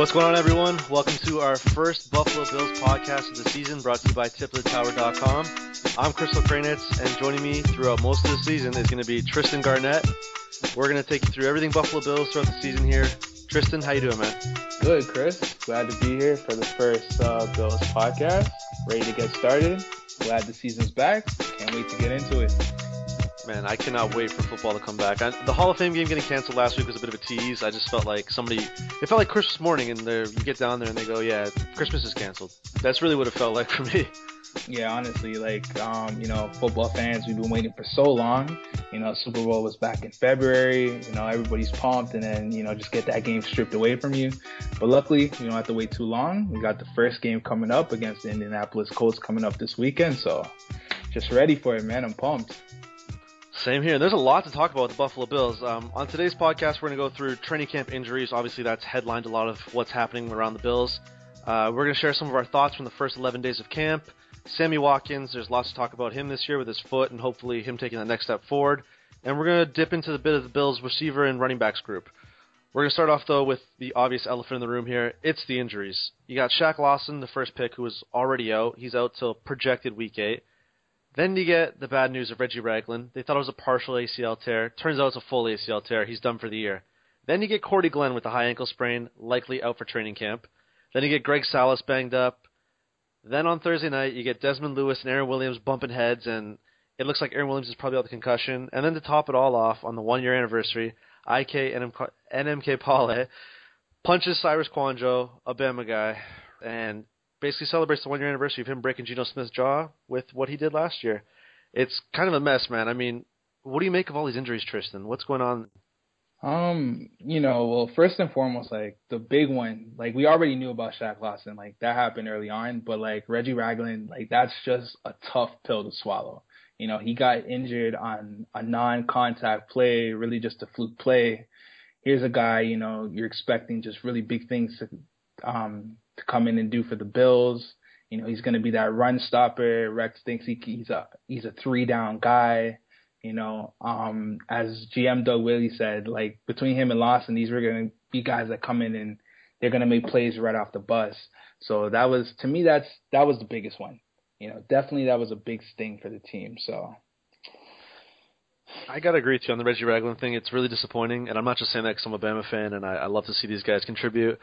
What's going on, everyone? Welcome to our first Buffalo Bills podcast of the season, brought to you by TipOfTheTower.com. I'm Chris Okrainetz, and joining me throughout most of the season is going to be Tristan Garnett. We're going to take you through everything Buffalo Bills throughout the season here. Tristan, how you doing, man? Good, Chris. Glad to be here for the first uh, Bills podcast. Ready to get started. Glad the season's back. Can't wait to get into it. Man, I cannot wait for football to come back. I, the Hall of Fame game getting canceled last week was a bit of a tease. I just felt like somebody. It felt like Christmas morning, and you get down there and they go, "Yeah, Christmas is canceled." That's really what it felt like for me. Yeah, honestly, like um, you know, football fans, we've been waiting for so long. You know, Super Bowl was back in February. You know, everybody's pumped, and then you know, just get that game stripped away from you. But luckily, you don't have to wait too long. We got the first game coming up against the Indianapolis Colts coming up this weekend, so just ready for it, man. I'm pumped. Same here. There's a lot to talk about with the Buffalo Bills. Um, on today's podcast, we're going to go through training camp injuries. Obviously, that's headlined a lot of what's happening around the Bills. Uh, we're going to share some of our thoughts from the first 11 days of camp. Sammy Watkins, there's lots to talk about him this year with his foot and hopefully him taking that next step forward. And we're going to dip into the bit of the Bills receiver and running backs group. We're going to start off, though, with the obvious elephant in the room here. It's the injuries. You got Shaq Lawson, the first pick, who was already out. He's out till projected week 8. Then you get the bad news of Reggie Ragland. They thought it was a partial ACL tear. Turns out it's a full ACL tear. He's done for the year. Then you get Cordy Glenn with a high ankle sprain, likely out for training camp. Then you get Greg Salas banged up. Then on Thursday night, you get Dezmin Lewis and Aaron Williams bumping heads, and it looks like Aaron Williams is probably out with concussion. And then to top it all off, on the one year anniversary, IK Enemkpali punches Cyrus Kouandjio, a Bama guy, and basically celebrates the one year anniversary of him breaking Geno Smith's jaw with what he did last year. It's kind of a mess, man. I mean, what do you make of all these injuries, Tristan? What's going on? Um, you know, well, first and foremost, like the big one, like we already knew about Shaq Lawson, like that happened early on, but like Reggie Ragland, like that's just a tough pill to swallow. You know, he got injured on a non-contact play, really just a fluke play. Here's a guy, you know, you're expecting just really big things to um to come in and do for the Bills. You know, he's going to be that run stopper. Rex thinks he, he's a he's a three down guy. You know, um, as GM Doug Whaley said, like between him and Lawson, these were going to be guys that come in and they're going to make plays right off the bus. So that was to me that's that was the biggest one. You know, definitely that was a big sting for the team. So I gotta agree with you on the Reggie Ragland thing. It's really disappointing, and I'm not just saying that because I'm a Bama fan and I, I love to see these guys contribute.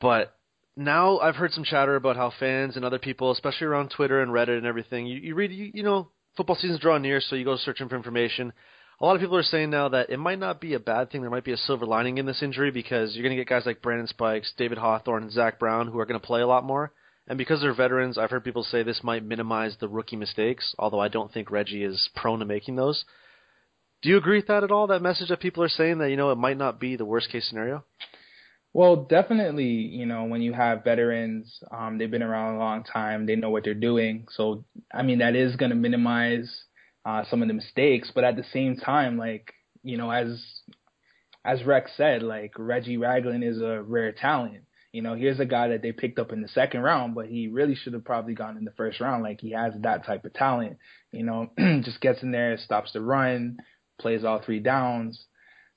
But now I've heard some chatter about how fans and other people, especially around Twitter and Reddit and everything, you, you read, you, you know, football season's drawing near, so you go searching for information. A lot of people are saying now that it might not be a bad thing. There might be a silver lining in this injury because you're going to get guys like Brandon Spikes, David Hawthorne, and Zach Brown who are going to play a lot more. And because they're veterans, I've heard people say this might minimize the rookie mistakes, although I don't think Reggie is prone to making those. Do you agree with that at all? That message that people are saying that, you know, it might not be the worst case scenario? Well, definitely, you know, when you have veterans, um, they've been around a long time, they know what they're doing. So, I mean, that is going to minimize uh, some of the mistakes, but at the same time, like, you know, as as Rex said, like Reggie Ragland is a rare talent. You know, here's a guy that they picked up in the second round, but he really should have probably gone in the first round. Like he has that type of talent. You know, just gets in there, stops the run, plays all three downs.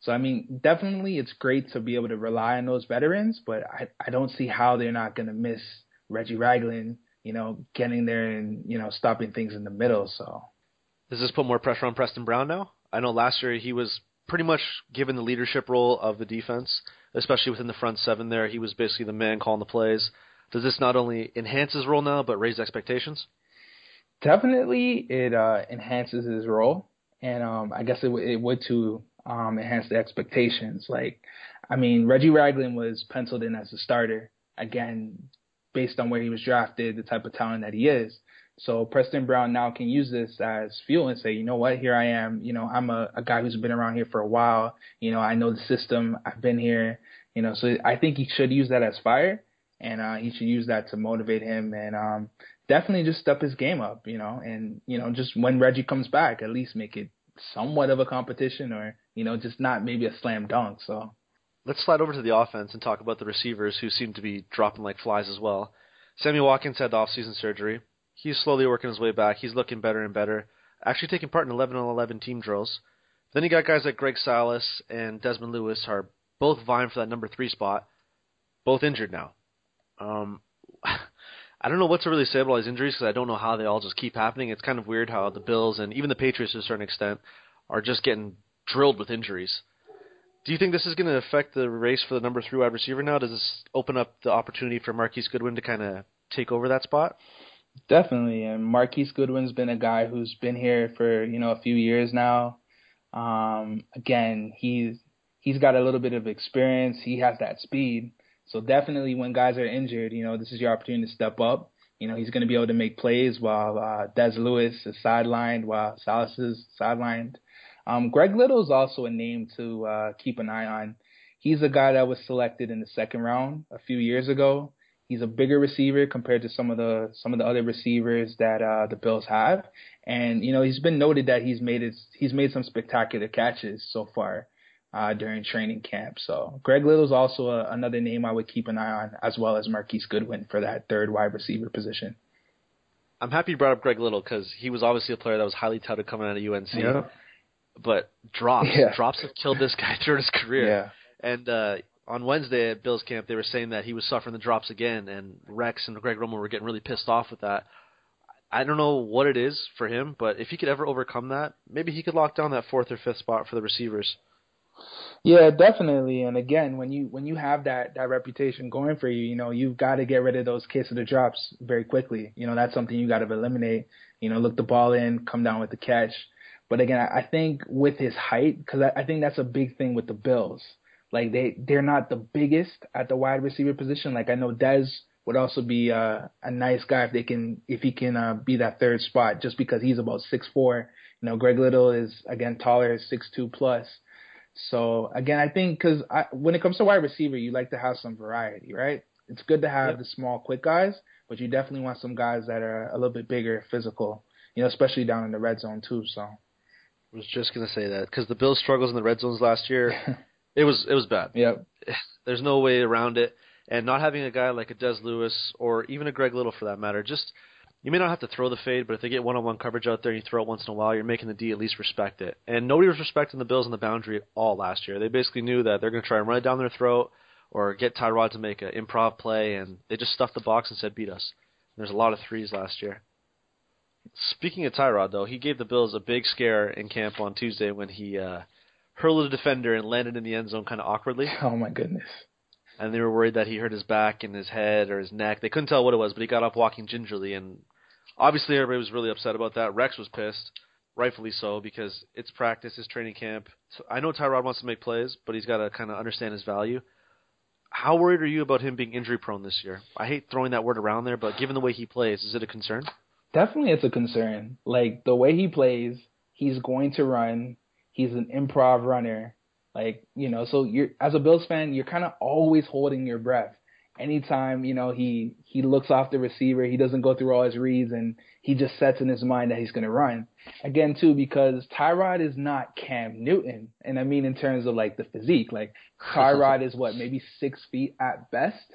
So I mean, definitely it's great to be able to rely on those veterans, but I I don't see how they're not going to miss Reggie Ragland, you know, getting there and you know stopping things in the middle. So does this put more pressure on Preston Brown now? I know last year he was pretty much given the leadership role of the defense, especially within the front seven. There, he was basically the man calling the plays. Does this not only enhance his role now, but raise expectations? Definitely, it uh, enhances his role, and um, I guess it, w- it would to um, enhance the expectations. Like, I mean, Reggie Ragland was penciled in as a starter again, based on where he was drafted, the type of talent that he is. So Preston Brown now can use this as fuel and say, you know what, here I am. You know, I'm a, a guy who's been around here for a while. You know, I know the system. I've been here. You know, so I think he should use that as fire, and uh, he should use that to motivate him and um, definitely just step his game up. You know, and you know, just when Reggie comes back, at least make it somewhat of a competition or, you know, just not maybe a slam dunk. So let's slide over to the offense and talk about the receivers who seem to be dropping like flies as well. Sammy Watkins had off-season surgery. He's slowly working his way back. He's looking better and better. Actually taking part in 11 on 11 team drills. Then you got guys like Greg Salas and Dezmin Lewis are both vying for that number three spot. both injured now. Um, I don't know what to really say about all these injuries because I don't know how they all just keep happening. It's kind of weird how the Bills and even the Patriots to a certain extent are just getting drilled with injuries. Do you think this is going to affect the race for the number three wide receiver now? Does this open up the opportunity for Marquise Goodwin to kind of take over that spot? Definitely, and Marquise Goodwin's been a guy who's been here for you know a few years now. Um, again, he's he's got a little bit of experience. He has that speed. So definitely, when guys are injured, you know this is your opportunity to step up. You know he's going to be able to make plays while uh, Dez Lewis is sidelined, while Salas is sidelined. Um, Greg Little is also a name to uh, keep an eye on. He's a guy that was selected in the second round a few years ago. He's a bigger receiver compared to some of the some of the other receivers that uh, the Bills have, and you know he's been noted that he's made his, he's made some spectacular catches so far uh, during training camp. So Greg Little is also a, another name I would keep an eye on, as well as Marquise Goodwin for that third wide receiver position. I'm happy you brought up Greg Little because he was obviously a player that was highly touted coming out of UNC. Yeah but drops yeah. drops have killed this guy throughout his career. Yeah. And uh, on Wednesday at Bills camp, they were saying that he was suffering the drops again, and Rex and Greg Roman were getting really pissed off with that. I don't know what it is for him, but if he could ever overcome that, maybe he could lock down that fourth or fifth spot for the receivers. Yeah, definitely. And again, when you when you have that that reputation going for you, you know, you've got to get rid of those case of the drops very quickly. You know, that's something you got to eliminate. You know, look the ball in, come down with the catch. But again, I think with his height, because I, I think that's a big thing with the Bills. Like they they're not the biggest at the wide receiver position. Like I know Dez would also be uh, a nice guy if they can if he can uh, be that third spot, just because he's about six four. You know, Greg Little is again taller, six two plus. So again, I think because when it comes to wide receiver, you like to have some variety, right? It's good to have the small, quick guys, but you definitely want some guys that are a little bit bigger, physical. You know, especially down in the red zone too. So I was just gonna say that because the Bills' struggles in the red zones last year, it was it was bad. Yep. There's no way around it, and not having a guy like a Dez Lewis or even a Greg Little for that matter, just you may not have to throw the fade, but if they get one-on-one coverage out there and you throw it once in a while, you're making the D at least respect it. And nobody was respecting the Bills on the boundary at all last year. They basically knew that they're going to try and run it down their throat or get Tyrod to make an improv play, and they just stuffed the box and said beat us. And there's a lot of threes last year. Speaking of Tyrod, though, he gave the Bills a big scare in camp on Tuesday when he uh, hurled a defender and landed in the end zone kind of awkwardly. Oh my goodness! And they were worried that he hurt his back and his head or his neck. They couldn't tell what it was, but he got up walking gingerly, and obviously everybody was really upset about that. Rex was pissed, rightfully so, because it's practice, it's training camp. So I know Tyrod wants to make plays, but he's got to kind of understand his value. How worried are you about him being injury prone this year? I hate throwing that word around there, but given the way he plays, is it a concern? definitely it's a concern. Like the way he plays, he's going to run. He's an improv runner. Like, you know, so you're as a Bills fan, you're kind of always holding your breath. Anytime, you know, he he looks off the receiver, he doesn't go through all his reads and he just sets in his mind that he's going to run. Again, too, because Tyrod is not Cam Newton. And I mean in terms of like the physique. Like Tyrod is what, maybe 6 feet at best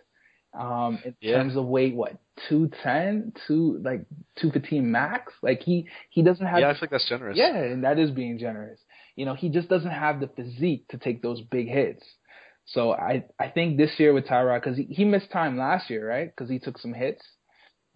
um, in yeah. terms of weight, what two ten, two like two fifteen max? Like he he doesn't have. Yeah, I think that's generous. Yeah, and that is being generous. You know, he just doesn't have the physique to take those big hits. So I I think this year with Tyrod because he, he missed time last year, right? Because he took some hits.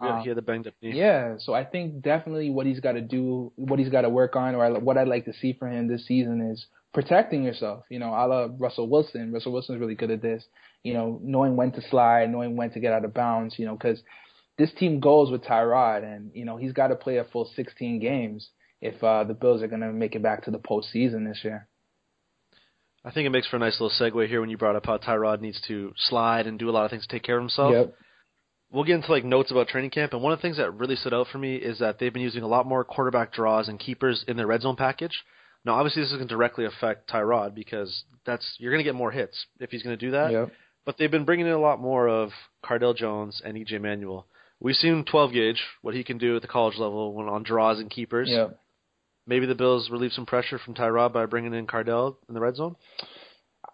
Yeah, um, he had the banged up knee. Yeah, so I think definitely what he's got to do, what he's got to work on, or what I'd like to see for him this season is protecting yourself. You know, a la Russell Wilson. Russell Wilson's really good at this you know, knowing when to slide, knowing when to get out of bounds, you know, because this team goes with Tyrod, and you know he's got to play a full 16 games if uh, the Bills are going to make it back to the postseason this year. I think it makes for a nice little segue here when you brought up how Tyrod needs to slide and do a lot of things to take care of himself. Yep. We'll get into like notes about training camp, and one of the things that really stood out for me is that they've been using a lot more quarterback draws and keepers in their red zone package. Now, obviously, this is going to directly affect Tyrod because that's you're going to get more hits if he's going to do that. Yep but they've been bringing in a lot more of Cardale Jones and EJ Manuel. We've seen 12 gauge what he can do at the college level when on draws and keepers. Yeah. Maybe the Bills relieve some pressure from Tyrod by bringing in Cardale in the red zone.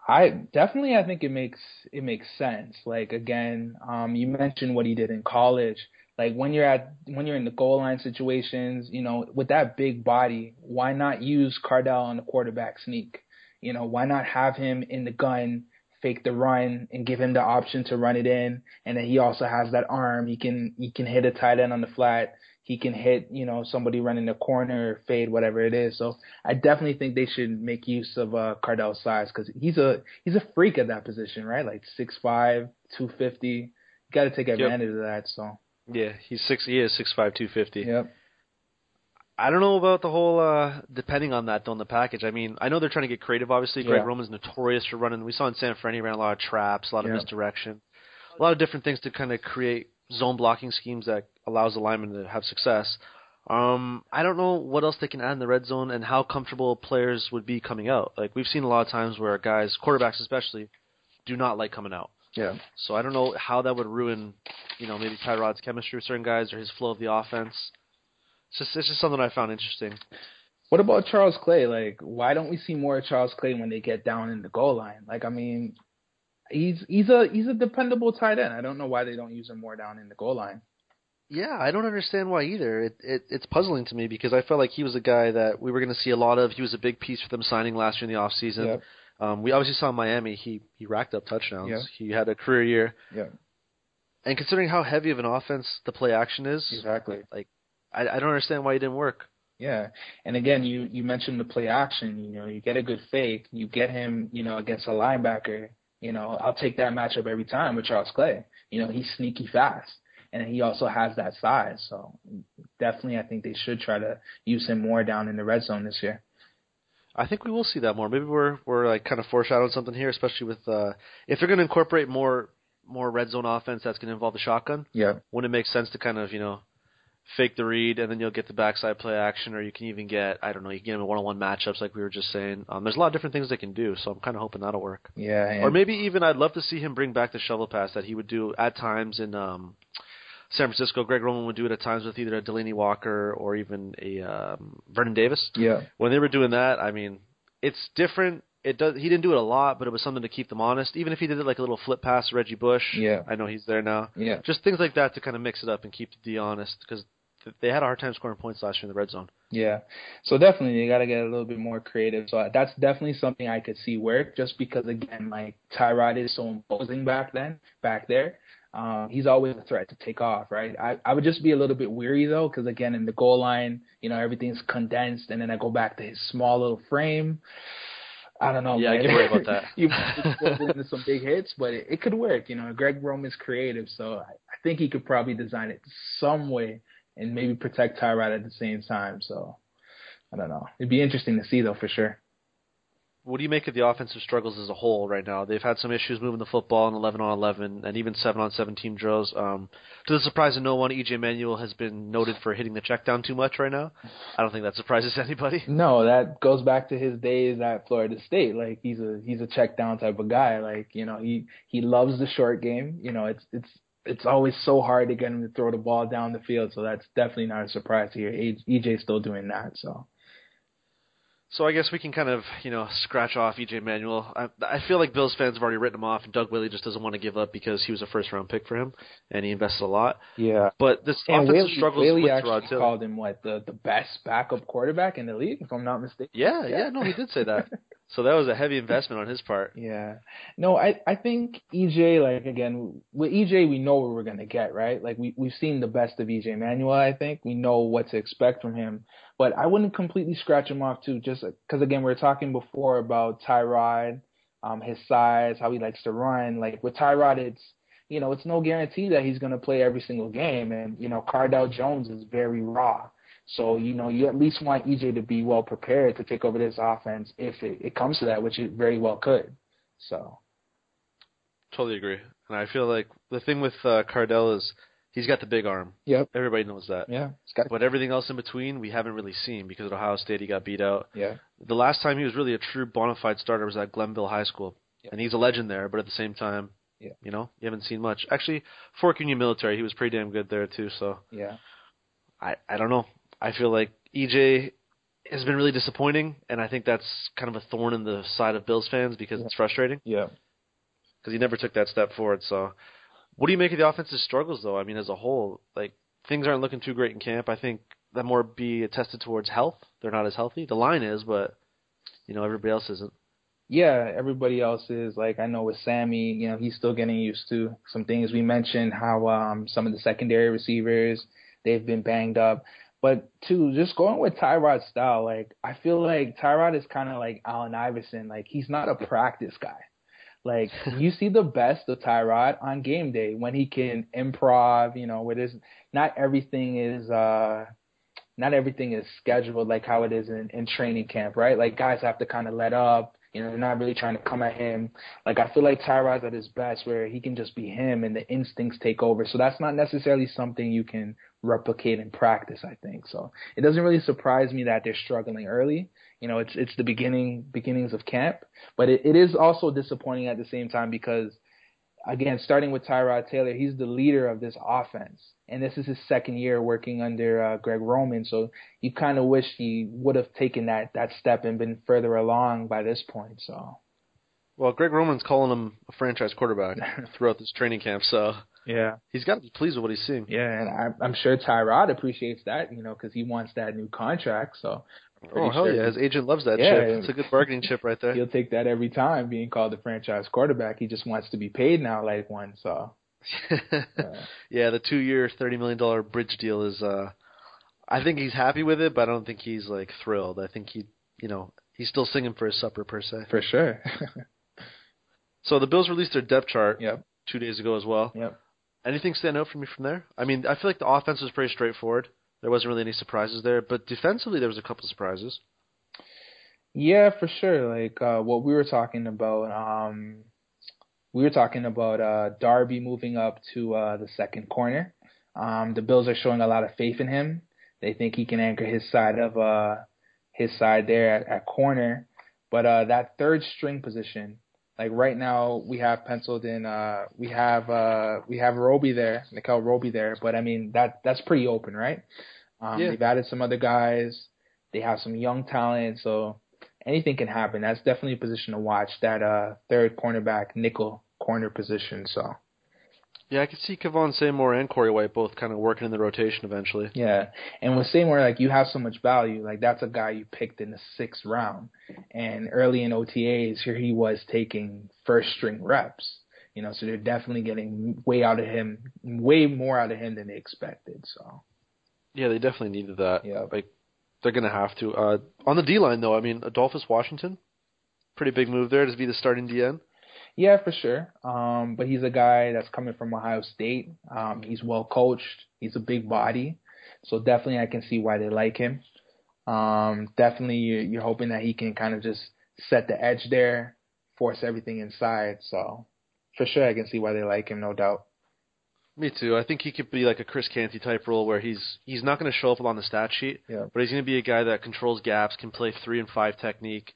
I definitely I think it makes it makes sense. Like again, um, you mentioned what he did in college. Like when you're at when you're in the goal line situations, you know, with that big body, why not use Cardale on the quarterback sneak? You know, why not have him in the gun fake the run and give him the option to run it in, and then he also has that arm. He can he can hit a tight end on the flat. He can hit you know somebody running the corner, fade, whatever it is. So I definitely think they should make use of uh, Cardale's size because he's a he's a freak at that position, right? Like six five, two fifty. You got to take advantage yep. of that. So yeah, he's six. He is six five, two fifty. Yep. I don't know about the whole uh depending on that though in the package. I mean, I know they're trying to get creative. Obviously, Greg yeah. Roman's notorious for running. We saw in San Fran he ran a lot of traps, a lot of yeah. misdirection, a lot of different things to kind of create zone blocking schemes that allows the lineman to have success. Um, I don't know what else they can add in the red zone and how comfortable players would be coming out. Like we've seen a lot of times where guys, quarterbacks especially, do not like coming out. Yeah. So I don't know how that would ruin, you know, maybe Tyrod's chemistry with certain guys or his flow of the offense. It's just it's just something I found interesting. What about Charles Clay? Like, why don't we see more of Charles Clay when they get down in the goal line? Like, I mean, he's he's a he's a dependable tight end. I don't know why they don't use him more down in the goal line. Yeah, I don't understand why either. It, it it's puzzling to me because I felt like he was a guy that we were going to see a lot of. He was a big piece for them signing last year in the off season. Yep. Um, we obviously saw in Miami he he racked up touchdowns. Yeah. He had a career year. Yeah. And considering how heavy of an offense the play action is, exactly. Like, I, I don't understand why he didn't work. Yeah, and again, you you mentioned the play action. You know, you get a good fake, you get him, you know, against a linebacker. You know, I'll take that matchup every time with Charles Clay. You know, he's sneaky fast, and he also has that size. So definitely, I think they should try to use him more down in the red zone this year. I think we will see that more. Maybe we're we're like kind of foreshadowing something here, especially with uh if they're going to incorporate more more red zone offense that's going to involve the shotgun. Yeah. Wouldn't it make sense to kind of you know fake the read and then you'll get the backside play action, or you can even get I don't know you can get them in one on one matchups like we were just saying. Um, there's a lot of different things they can do, so I'm kind of hoping that'll work. Yeah. Or maybe even I'd love to see him bring back the shovel pass that he would do at times in um San Francisco. Greg Roman would do it at times with either a Delanie Walker or even a um, Vernon Davis. Yeah. When they were doing that, I mean, it's different. It does. He didn't do it a lot, but it was something to keep them honest. Even if he did it like a little flip pass, Reggie Bush. Yeah. I know he's there now. Yeah. Just things like that to kind of mix it up and keep the D honest because they had a hard time scoring points last year in the red zone. Yeah. So definitely you got to get a little bit more creative. So that's definitely something I could see work just because again, like Tyrod is so imposing back then, back there. Um, he's always a threat to take off, right? I, I would just be a little bit weary though, because again, in the goal line, you know, everything's condensed, and then I go back to his small little frame. I don't know. Yeah, man. I get worried about that. you into some big hits, but it, it could work. You know, Greg Roman's creative, so I, I think he could probably design it some way and maybe protect Tyrod at the same time. So I don't know. It'd be interesting to see though, for sure. What do you make of the offensive struggles as a whole right now? They've had some issues moving the football in 11 on 11 and even 7 on 7 team drills. Um, to the surprise of no one, EJ Manuel has been noted for hitting the check down too much right now. I don't think that surprises anybody. No, that goes back to his days at Florida State. Like he's a he's a check down type of guy. Like you know he he loves the short game. You know it's it's it's always so hard to get him to throw the ball down the field. So that's definitely not a surprise to hear EJ's still doing that. So. So I guess we can kind of, you know, scratch off EJ Manuel. I, I feel like Bills fans have already written him off, and Doug Whaley just doesn't want to give up because he was a first round pick for him, and he invested a lot. Yeah. But this and offensive Whaley, struggles Whaley with actually Rod called him what the the best backup quarterback in the league, if I'm not mistaken. Yeah, yeah, yeah, no, he did say that. so that was a heavy investment on his part. Yeah. No, I I think EJ like again with EJ we know what we're gonna get right. Like we we've seen the best of EJ Manuel. I think we know what to expect from him. But I wouldn't completely scratch him off too, just because again we were talking before about Tyrod, um, his size, how he likes to run. Like with Tyrod, it's you know it's no guarantee that he's gonna play every single game, and you know Cardale Jones is very raw. So you know you at least want EJ to be well prepared to take over this offense if it, it comes to that, which it very well could. So. Totally agree, and I feel like the thing with uh, Cardale is He's got the big arm. Yep. Everybody knows that. Yeah. Got but everything else in between, we haven't really seen because at Ohio State he got beat out. Yeah. The last time he was really a true bona fide starter was at Glenville High School, yep. and he's a legend there. But at the same time, yeah. you know, you haven't seen much. Actually, Fork Union Military, he was pretty damn good there too. So yeah. I I don't know. I feel like EJ has been really disappointing, and I think that's kind of a thorn in the side of Bills fans because yeah. it's frustrating. Yeah. Because he never took that step forward. So what do you make of the offensive struggles, though? I mean, as a whole, like things aren't looking too great in camp. I think that more be attested towards health. They're not as healthy. The line is, but you know everybody else isn't. Yeah, everybody else is like I know with Sammy, you know, he's still getting used to some things. We mentioned how um some of the secondary receivers they've been banged up. But two, just going with Tyrod's style, like I feel like Tyrod is kind of like Allen Iverson. Like he's not a practice guy. Like you see the best of Tyrod on game day when he can improv. You know, where there's not everything is uh not everything is scheduled like how it is in, in training camp, right? Like guys have to kind of let up. You know, they're not really trying to come at him. Like I feel like Tyrod's at his best where he can just be him and the instincts take over. So that's not necessarily something you can replicate in practice, I think. So it doesn't really surprise me that they're struggling early. You know, it's it's the beginning beginnings of camp, but it, it is also disappointing at the same time because again, starting with Tyrod Taylor, he's the leader of this offense, and this is his second year working under uh, Greg Roman. So you kind of wish he would have taken that that step and been further along by this point. So. Well, Greg Roman's calling him a franchise quarterback throughout this training camp, so yeah, he's got to be pleased with what he's seeing. Yeah, and I, I'm sure Tyrod appreciates that, you know, because he wants that new contract. So Oh hell sure. yeah! His agent loves that yeah, chip. It's a good bargaining chip right there. He'll take that every time. Being called the franchise quarterback, he just wants to be paid now like one. So. uh, yeah, the two-year, thirty million dollar bridge deal is. uh I think he's happy with it, but I don't think he's like thrilled. I think he, you know, he's still singing for his supper per se. For sure. so the Bills released their depth chart. Yep. Two days ago as well. Yep. Anything stand out for me from there? I mean, I feel like the offense was pretty straightforward. There wasn't really any surprises there, but defensively there was a couple surprises. Yeah, for sure. Like uh, what we were talking about, um, we were talking about uh, Darby moving up to uh, the second corner. Um, the Bills are showing a lot of faith in him. They think he can anchor his side of uh, his side there at, at corner. But uh, that third string position, like right now, we have penciled in. Uh, we have uh, we have Robey there, Nickell Robey there. But I mean that that's pretty open, right? Um, yeah. They've added some other guys. They have some young talent, so anything can happen. That's definitely a position to watch. That uh, third cornerback nickel corner position. So. Yeah, I could see Kevon Seymour and Corey White both kind of working in the rotation eventually. Yeah, and with Seymour, like you have so much value. Like that's a guy you picked in the sixth round, and early in OTAs, here he was taking first string reps. You know, so they're definitely getting way out of him, way more out of him than they expected. So. Yeah, they definitely needed that. Yeah. Like they're gonna have to. Uh, on the D line though, I mean Adolphus Washington, pretty big move there to be the starting DN. Yeah, for sure. Um, but he's a guy that's coming from Ohio State. Um, he's well coached. He's a big body, so definitely I can see why they like him. Um, definitely you're, you're hoping that he can kind of just set the edge there, force everything inside. So for sure I can see why they like him, no doubt. Me too. I think he could be like a Chris Canty type role where he's he's not going to show up on the stat sheet, yeah. but he's going to be a guy that controls gaps, can play three and five technique.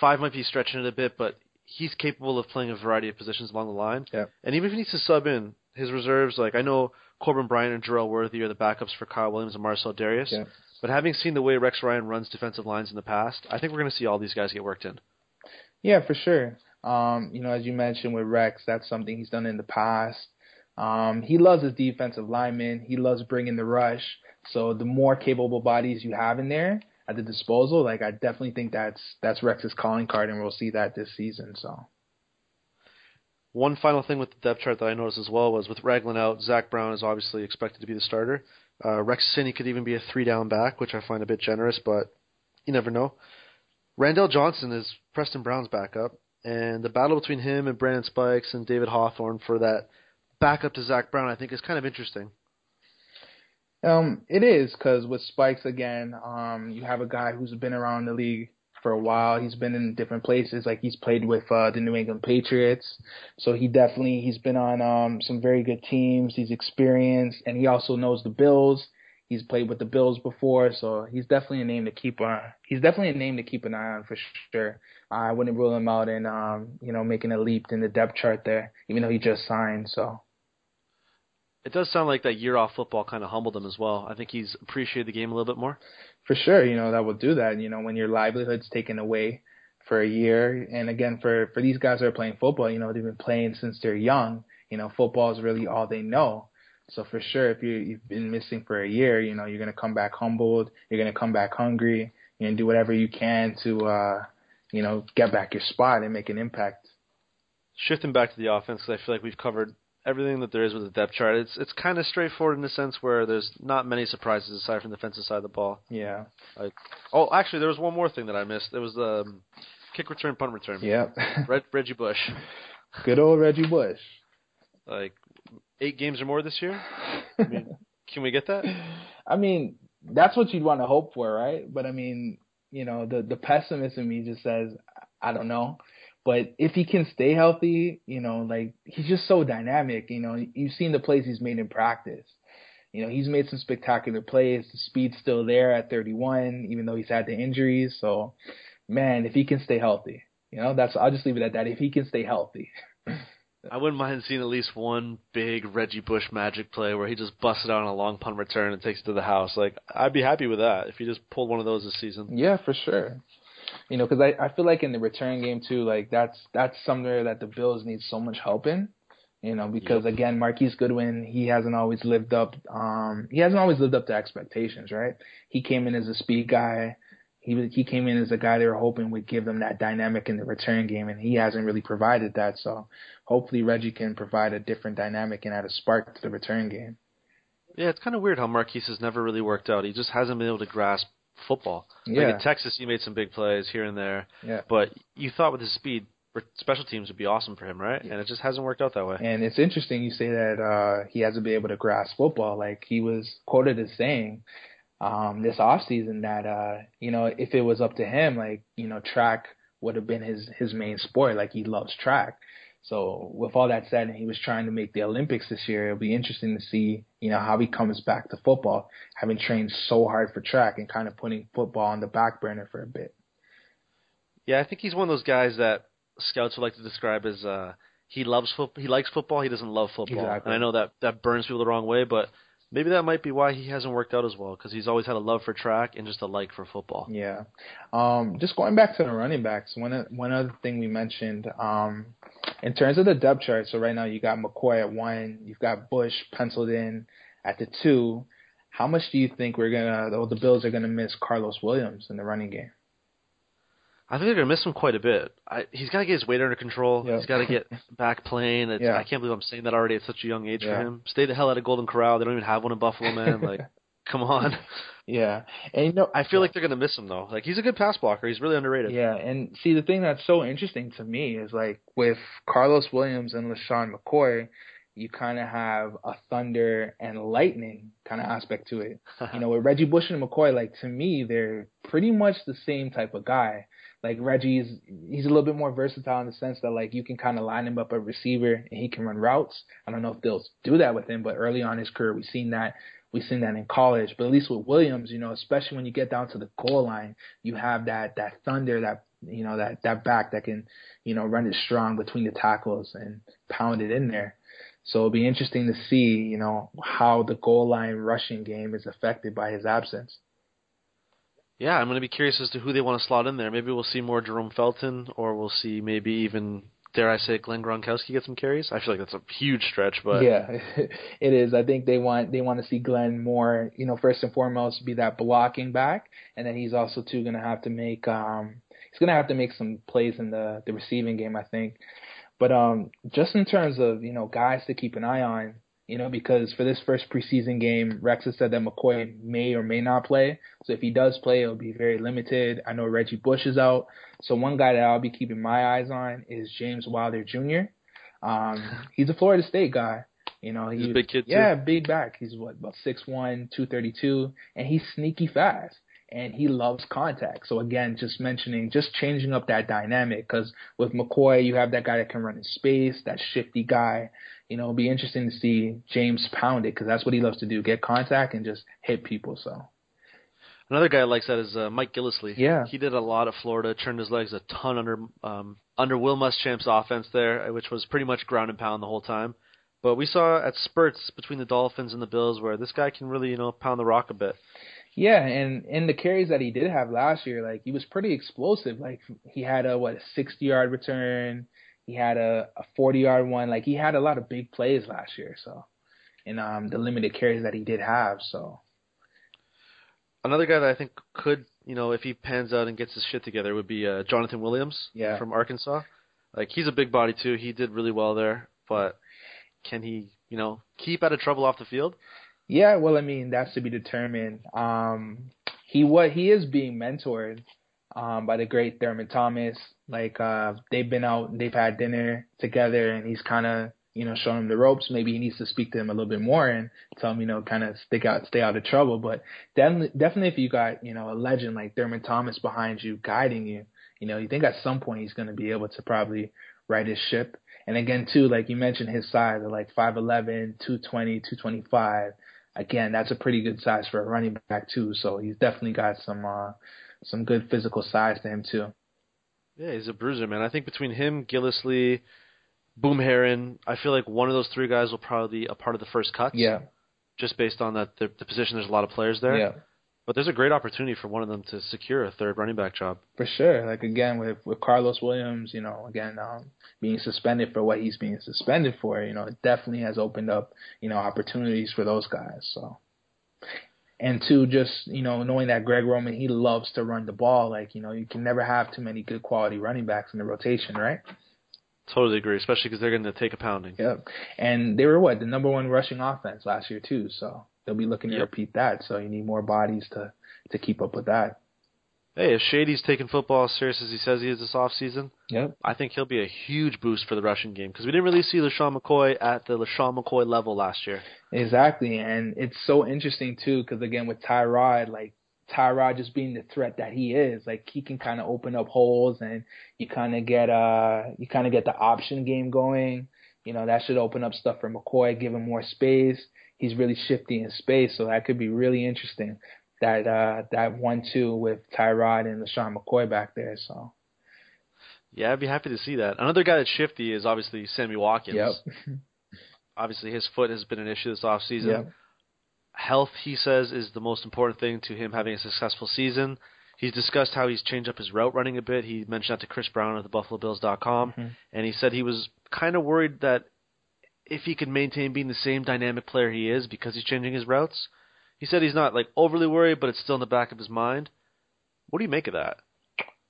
Five might be stretching it a bit, but he's capable of playing a variety of positions along the line. Yeah. And even if he needs to sub in his reserves, like I know Corbin Bryant and Jerel Worthy are the backups for Kyle Williams and Marcell Dareus. Yeah. But having seen the way Rex Ryan runs defensive lines in the past, I think we're going to see all these guys get worked in. Yeah, for sure. Um, you know, as you mentioned with Rex, that's something he's done in the past. Um, he loves his defensive linemen. He loves bringing the rush. So the more capable bodies you have in there at the disposal, like I definitely think that's that's Rex's calling card, and we'll see that this season. So. One final thing with the depth chart that I noticed as well was with Ragland out, Zach Brown is obviously expected to be the starter. Uh, Rex Cini could even be a three down back, which I find a bit generous, but you never know. Randell Johnson is Preston Brown's backup, and the battle between him and Brandon Spikes and David Hawthorne for that backup to Zach Brown, I think, is kind of interesting. Um, it is because with Spikes again, um, you have a guy who's been around the league for a while. He's been in different places. Like he's played with uh, the New England Patriots, so he definitely he's been on um, some very good teams. He's experienced, and he also knows the Bills. He's played with the Bills before, so he's definitely a name to keep on. He's definitely a name to keep an eye on for sure. I wouldn't rule him out in um, you know making a leap in the depth chart there, even though he just signed. So it does sound like that year off football kind of humbled him as well. I think he's appreciated the game a little bit more. For sure, you know that will do that. You know when your livelihood's taken away for a year, and again for for these guys that are playing football, you know they've been playing since they're young. You know football is really all they know. So for sure, if you you've been missing for a year, you know you're gonna come back humbled. You're gonna come back hungry. You're gonna do whatever you can to uh, you know, get back your spot and make an impact. Shifting back to the offense, I feel like we've covered everything that there is with the depth chart. It's it's kind of straightforward in the sense where there's not many surprises aside from the defensive side of the ball. Yeah. Like, oh, actually, there was one more thing that I missed. It was the um, kick return, punt return. Yeah. Reg, Reggie Bush. Good old Reggie Bush. Like eight games or more this year. I mean, can we get that? I mean, that's what you'd want to hope for, right? But I mean, you know, the the pessimist in me just says, I don't know. But if he can stay healthy, you know, like he's just so dynamic. You know, you've seen the plays he's made in practice. You know, he's made some spectacular plays. The speed's still there at 31, even though he's had the injuries. So, man, if he can stay healthy, you know, that's I'll just leave it at that. If he can stay healthy. I wouldn't mind seeing at least one big Reggie Bush magic play where he just busted out on a long punt return and takes it to the house. Like I'd be happy with that if he just pulled one of those this season. Yeah, for sure. You know, because I I feel like in the return game too, like that's that's somewhere that the Bills need so much help in. You know, because yep. again, Marquise Goodwin, he hasn't always lived up. Um, he hasn't always lived up to expectations, right? He came in as a speed guy he he came in as a guy they were hoping would give them that dynamic in the return game, and he hasn't really provided that. So hopefully Reggie can provide a different dynamic and add a spark to the return game. Yeah, it's kind of weird how Marquise has never really worked out. He just hasn't been able to grasp football. Yeah. Like in Texas, he made some big plays here and there. Yeah. But you thought with his speed, special teams would be awesome for him, right? Yeah. And it just hasn't worked out that way. And it's interesting you say that uh he hasn't been able to grasp football. Like he was quoted as saying um, this off season that uh, you know if it was up to him, like you know track would have been his his main sport. Like he loves track. So with all that said, and he was trying to make the Olympics this year, it'll be interesting to see you know how he comes back to football, having trained so hard for track and kind of putting football on the back burner for a bit. Yeah, I think he's one of those guys that scouts would like to describe as uh, he loves football. He likes football. He doesn't love football. Exactly. And I know that that burns people the wrong way, but maybe that might be why he hasn't worked out as well because he's always had a love for track and just a like for football. Yeah. Um, just going back to the running backs, one one other thing we mentioned um, in terms of the depth chart. So right now you got McCoy at one, you've got Bush penciled in at the two. How much do you think we're gonna, the Bills are gonna miss Carlos Williams in the running game? I think they're gonna miss him quite a bit. I, he's got to get his weight under control. Yep. He's got to get back playing. It's, Yeah. I can't believe I'm saying that already at such a young age Yeah. for him. Stay the hell out of Golden Corral. They don't even have one in Buffalo, man. Like, come on. Yeah, and you know, I feel like they're gonna miss him though. Like, he's a good pass blocker. He's really underrated. Yeah, and see the thing that's so interesting to me is like with Carlos Williams and LeSean McCoy, you kind of have a thunder and lightning kind of aspect to it. You know, with Reggie Bush and McCoy, like to me, they're pretty much the same type of guy. Like Reggie's, he's a little bit more versatile in the sense that like you can kind of line him up a receiver and he can run routes. I don't know if they'll do that with him, but early on in his career, we've seen that. We've seen that in college, but at least with Williams, you know, especially when you get down to the goal line, you have that that thunder, that you know, that that back that can, you know, run it strong between the tackles and pound it in there. So it'll be interesting to see, you know, how the goal line rushing game is affected by his absence. Yeah, I'm gonna be curious as to who they want to slot in there. Maybe we'll see more Jerome Felton, or we'll see maybe even dare I say Glenn Gronkowski get some carries. I feel like that's a huge stretch, but yeah, it is. I think they want they want to see Glenn more, you know, first and foremost be that blocking back, and then he's also too going to have to make um he's going to have to make some plays in the the receiving game, I think. But um just in terms of you know guys to keep an eye on, you know, because for this first preseason game, Rex has said that McCoy may or may not play. So if he does play, it'll be very limited. I know Reggie Bush is out. So one guy that I'll be keeping my eyes on is James Wilder Jr. Um, he's a Florida State guy. You know, he's a big kid too. Yeah, big back. He's what about six one, two thirty two, and he's sneaky fast. And he loves contact. So again, just mentioning, just changing up that dynamic. Because with McCoy, you have that guy that can run in space, that shifty guy. You know, it'll be interesting to see James pound it because that's what he loves to do: get contact and just hit people. So Another guy likes that is uh, Mike Gillislee. Yeah. he did a lot at Florida, turned his legs a ton under um, under Will Muschamp's offense there, which was pretty much ground and pound the whole time. But we saw at spurts between the Dolphins and the Bills where this guy can really, you know, pound the rock a bit. Yeah, and in the carries that he did have last year, like he was pretty explosive. Like he had a what a sixty yard return, he had a, a forty yard one. Like he had a lot of big plays last year. So, and um the limited carries that he did have, so Another guy that I think could, you know, if he pans out and gets his shit together, would be uh, Jonathan Williams Yeah. from Arkansas. Like he's a big body too. He did really well there, but can he, you know, keep out of trouble off the field? Yeah, well, I mean, that's to be determined. Um, he what he is being mentored um, by the great Thurman Thomas. Like uh, they've been out, they've had dinner together, and he's kind of you know showing him the ropes. Maybe he needs to speak to him a little bit more and tell him you know kind of stick out, stay out of trouble. But definitely, definitely, if you got you know a legend like Thurman Thomas behind you, guiding you, you know, you think at some point he's going to be able to probably right his ship. And again, too, like you mentioned, his size of like 5'11", 220, 225 again, that's a pretty good size for a running back too. So he's definitely got some uh, some good physical size to him too. Yeah, he's a bruiser, man. I think between him, Gillislee, Boom Herron, I feel like one of those three guys will probably be a part of the first cuts. Yeah, Just based on that, the, the position, there's a lot of players there. yeah, But there's a great opportunity for one of them to secure a third running back job. for sure. Like again with with Carlos Williams, you know, again um, being suspended for what he's being suspended for, you know, it definitely has opened up you know opportunities for those guys. So. And two, just you know, knowing that Greg Roman, he loves to run the ball. Like you know, you can never have too many good quality running backs in the rotation, right? Totally agree, especially because they're going to take a pounding. Yep. And they were what the number one rushing offense last year too. So they'll be looking to Yep. repeat that. So you need more bodies to to keep up with that. Hey, if Shady's taking football as serious as he says he is this offseason, Yep. I think he'll be a huge boost for the rushing game because we didn't really see LeSean McCoy at the LeSean McCoy level last year. Exactly. And it's so interesting too, because again with Tyrod, like Tyrod just being the threat that he is, like he can kind of open up holes, and you kind of get uh you kind of get the option game going. You know that should open up stuff for McCoy, give him more space. He's really shifty in space, so that could be really interesting. That uh that one two with Tyrod and LeSean McCoy back there. So Yeah, I'd be happy to see that. Another guy that's shifty is obviously Sammy Watkins. yep, Obviously, his foot has been an issue this offseason. yep, Health, he says, is the most important thing to him having a successful season. He's discussed how he's changed up his route running a bit. He mentioned that to Chris Brown at the BuffaloBills.com, Mhm. and he said he was kind of worried that if he could maintain being the same dynamic player he is because he's changing his routes. He said he's not like overly worried, but it's still in the back of his mind. What do you make of that?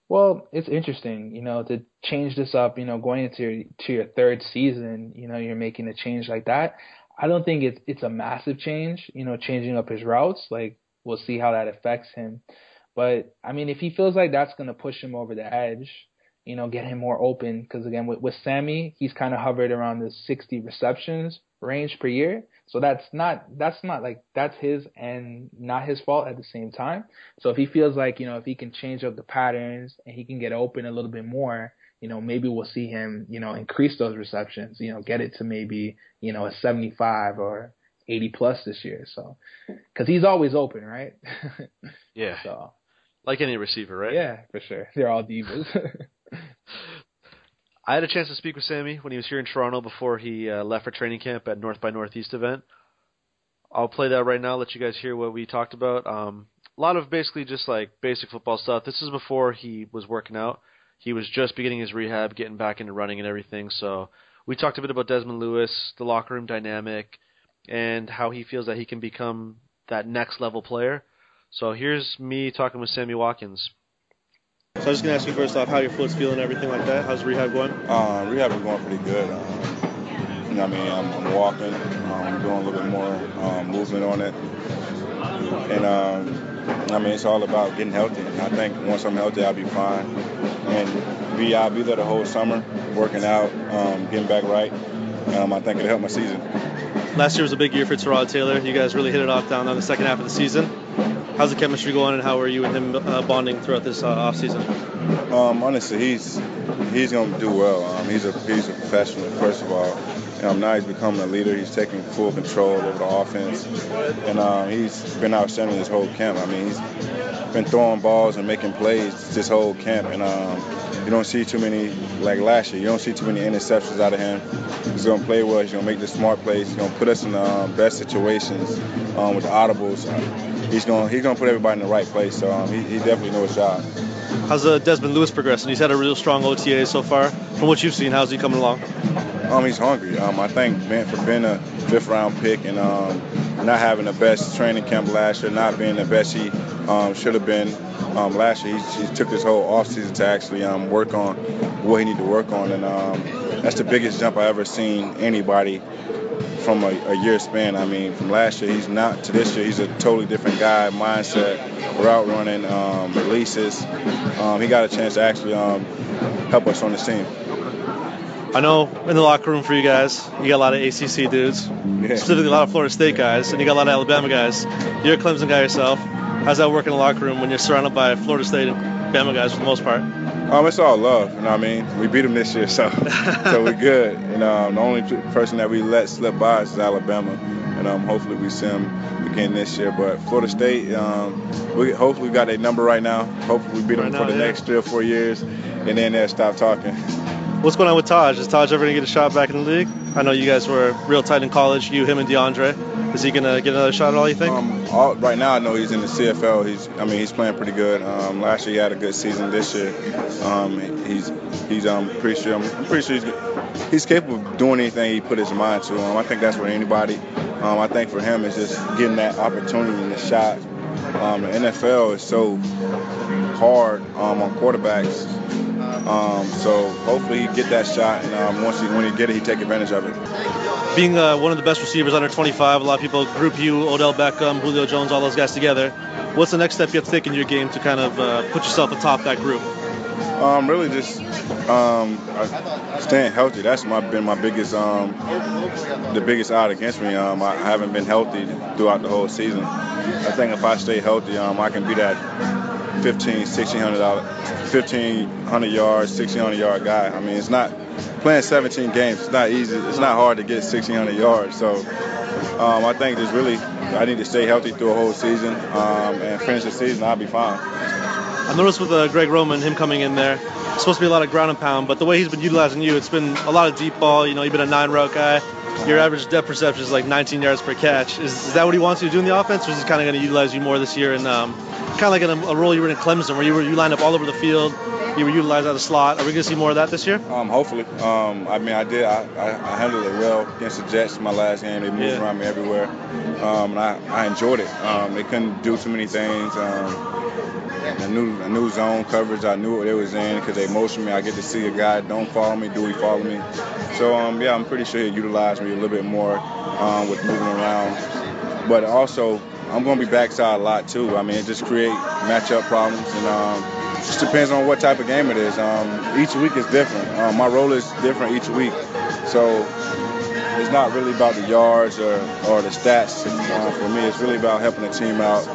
Well, it's interesting, you know, to change this up, you know, going into your, to your third season, you know, you're making a change like that. I don't think it's it's a massive change, you know, changing up his routes. Like we'll see how that affects him. But I mean, if he feels like that's going to push him over the edge, you know, get him more open because again with with Sammy, he's kind of hovered around the 60 receptions range per year. So that's not that's not like that's his and not his fault at the same time. So if he feels like, you know, if he can change up the patterns and he can get open a little bit more, you know, maybe we'll see him, you know, increase those receptions, you know, get it to maybe, you know, a 75 or 80 plus this year. So, cause he's always open, right? Yeah, so, like any receiver, right? yeah, for sure. They're all divas. I had a chance to speak with Sammy when he was here in Toronto before he uh, left for training camp at North by Northeast event. I'll play that right now. Let you guys hear what we talked about. Um, a lot of basically just like basic football stuff. This is before he was working out. He was just beginning his rehab, getting back into running and everything. So we talked a bit about Dezmin Lewis, the locker room dynamic, and how he feels that he can become that next level player. So here's me talking with Sammy Watkins. So I was just gonna ask you first off how your foot's feeling, everything like that. How's rehab going? Uh, rehab is going pretty good. Um, you know, I mean, I'm, walking. I'm um, doing a little bit more um, movement on it, and um, I mean, it's all about getting healthy. And I think once I'm healthy, I'll be fine, and be I'll be there the whole summer, working out, um, getting back right. Um, I think it'll help my season. Last year was a big year for Tyrod Taylor. You guys really hit it off down on the second half of the season. How's the chemistry going, and how are you and him uh, bonding throughout this uh, off season? Um, honestly, he's he's gonna do well. Um, he's a he's a professional, first of all. Um, now he's becoming a leader. He's taking full control over the offense, and um, he's been outstanding this whole camp. I mean, he's been throwing balls and making plays this whole camp, and um, you don't see too many like last year. You don't see too many interceptions out of him. He's gonna play well. He's gonna make the smart plays. He's gonna put us in the um, best situations um, with the audibles. He's gonna he's gonna put everybody in the right place. So um, he, he definitely knows his job. How's uh, Dezmin Lewis progressing? He's had a real strong OTA so far. From what you've seen, how's he coming along? Um, he's hungry. Um, I think man, for being a fifth round pick and um, not having the best training camp last year, not being the best he um, should have been um, last year. He, he, took this whole offseason to actually um, work on what he needed to work on, and um, that's the biggest jump I've ever seen anybody from a, a, year span. I mean, from last year, he's not to this year. He's a totally different guy, mindset, route running, um, releases. Um, he got a chance to actually help us on this team. I know in the locker room for you guys, you got a lot of ACC dudes, yeah. specifically a lot of Florida State guys, and you got a lot of Alabama guys. You're a Clemson guy yourself. How's that work in the locker room when you're surrounded by Florida State and Bama guys for the most part? Um, it's all love. You know what I mean? We beat them this year, so so we're good. And um, the only person that we let slip by is Alabama, and um, hopefully we see them again this year. But Florida State, um, we hopefully we got a number right now. Hopefully we beat them right for now, the yeah. next three or four years, and then they'll stop talking. What's going on with Tajh? Is Tajh ever gonna get a shot back in the league? I know you guys were real tight in college. You, him, and DeAndre. Is he gonna get another shot at all? You think? Um, all, right now, I know he's in the CFL. He's, I mean, he's playing pretty good. Um, last year he had a good season. This year, um, he's, he's, um, pretty sure, I'm pretty sure he's, he's capable of doing anything he put his mind to. I think that's for anybody. Um, I think for him it's just getting that opportunity and the shot. Um, the NFL is so hard on quarterbacks um, so hopefully he get that shot, and um, once he when he get it, he take advantage of it. Being uh, one of the best receivers under 25, a lot of people group you, Odell Beckham, Julio Jones, all those guys together. What's the next step you have to take in your game to kind of uh, put yourself atop that group? Um, really just um, staying healthy. That's my been my biggest um, the biggest odd against me. Um, I haven't been healthy throughout the whole season. I think if I stay healthy, um, I can be that 15, 1600 dollar, 1500 yards, 1600 yard guy. I mean, it's not playing 17 games. It's not easy. It's not hard to get 1600 yards. So um, I think there's really I need to stay healthy through a whole season um, and finish the season. I'll be fine. I noticed with uh, Greg Roman, him coming in there, it's supposed to be a lot of ground and pound, but the way he's been utilizing you, it's been a lot of deep ball. You know, you've been a nine route guy. Your average depth perception is like 19 yards per catch. Is, is that what he wants you to do in the offense, or is he kind of going to utilize you more this year and um, kind of like in a, a, role you were in Clemson, where you were you lined up all over the field, you were utilized at a slot. Are we going to see more of that this year? Um, hopefully. Um, I mean, I did. I, I, I, handled it well against the Jets my last game. They moved yeah. around me everywhere, um, and I, I enjoyed it. Um, they couldn't do too many things. Um, I knew I knew zone coverage. I knew what they was in because they motioned me. I get to see a guy don't follow me, do he follow me? So um, yeah, I'm pretty sure he utilized me a little bit more um, with moving around. But also, I'm going to be backside a lot too. I mean, it just create matchup problems and um, just depends on what type of game it is. Um, each week is different. Um, my role is different each week, so it's not really about the yards or, or the stats. Uh, for me, it's really about helping the team out